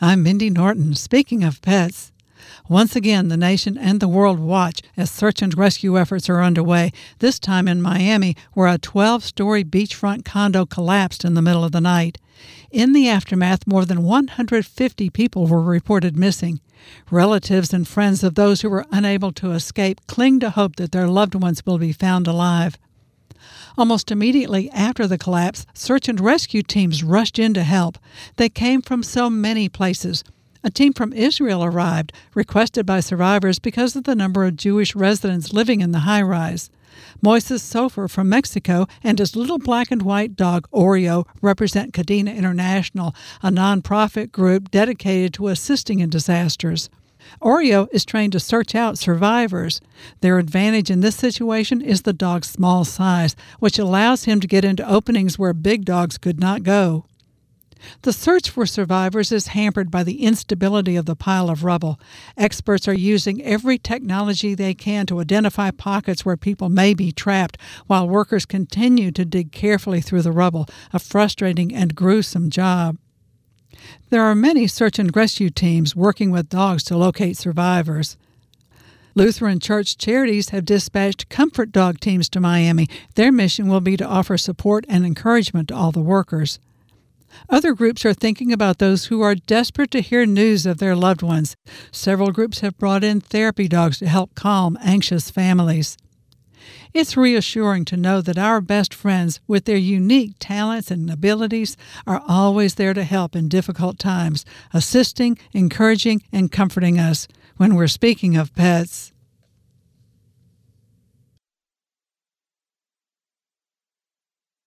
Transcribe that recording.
I'm Mindy Norton. Speaking of pets, once again, the nation and the world watch as search and rescue efforts are underway, this time in Miami, where a 12 story beachfront condo collapsed in the middle of the night. In the aftermath, more than 150 people were reported missing. Relatives and friends of those who were unable to escape cling to hope that their loved ones will be found alive. Almost immediately after the collapse, search and rescue teams rushed in to help. They came from so many places. A team from Israel arrived, requested by survivors because of the number of Jewish residents living in the high rise. Moises Sofer from Mexico and his little black and white dog Oreo represent Cadena International, a nonprofit group dedicated to assisting in disasters. Oreo is trained to search out survivors. Their advantage in this situation is the dog's small size, which allows him to get into openings where big dogs could not go. The search for survivors is hampered by the instability of the pile of rubble. Experts are using every technology they can to identify pockets where people may be trapped, while workers continue to dig carefully through the rubble, a frustrating and gruesome job. There are many search and rescue teams working with dogs to locate survivors. Lutheran Church Charities have dispatched comfort dog teams to Miami. Their mission will be to offer support and encouragement to all the workers. Other groups are thinking about those who are desperate to hear news of their loved ones. Several groups have brought in therapy dogs to help calm anxious families. It's reassuring to know that our best friends, with their unique talents and abilities, are always there to help in difficult times, assisting, encouraging, and comforting us when we're speaking of pets.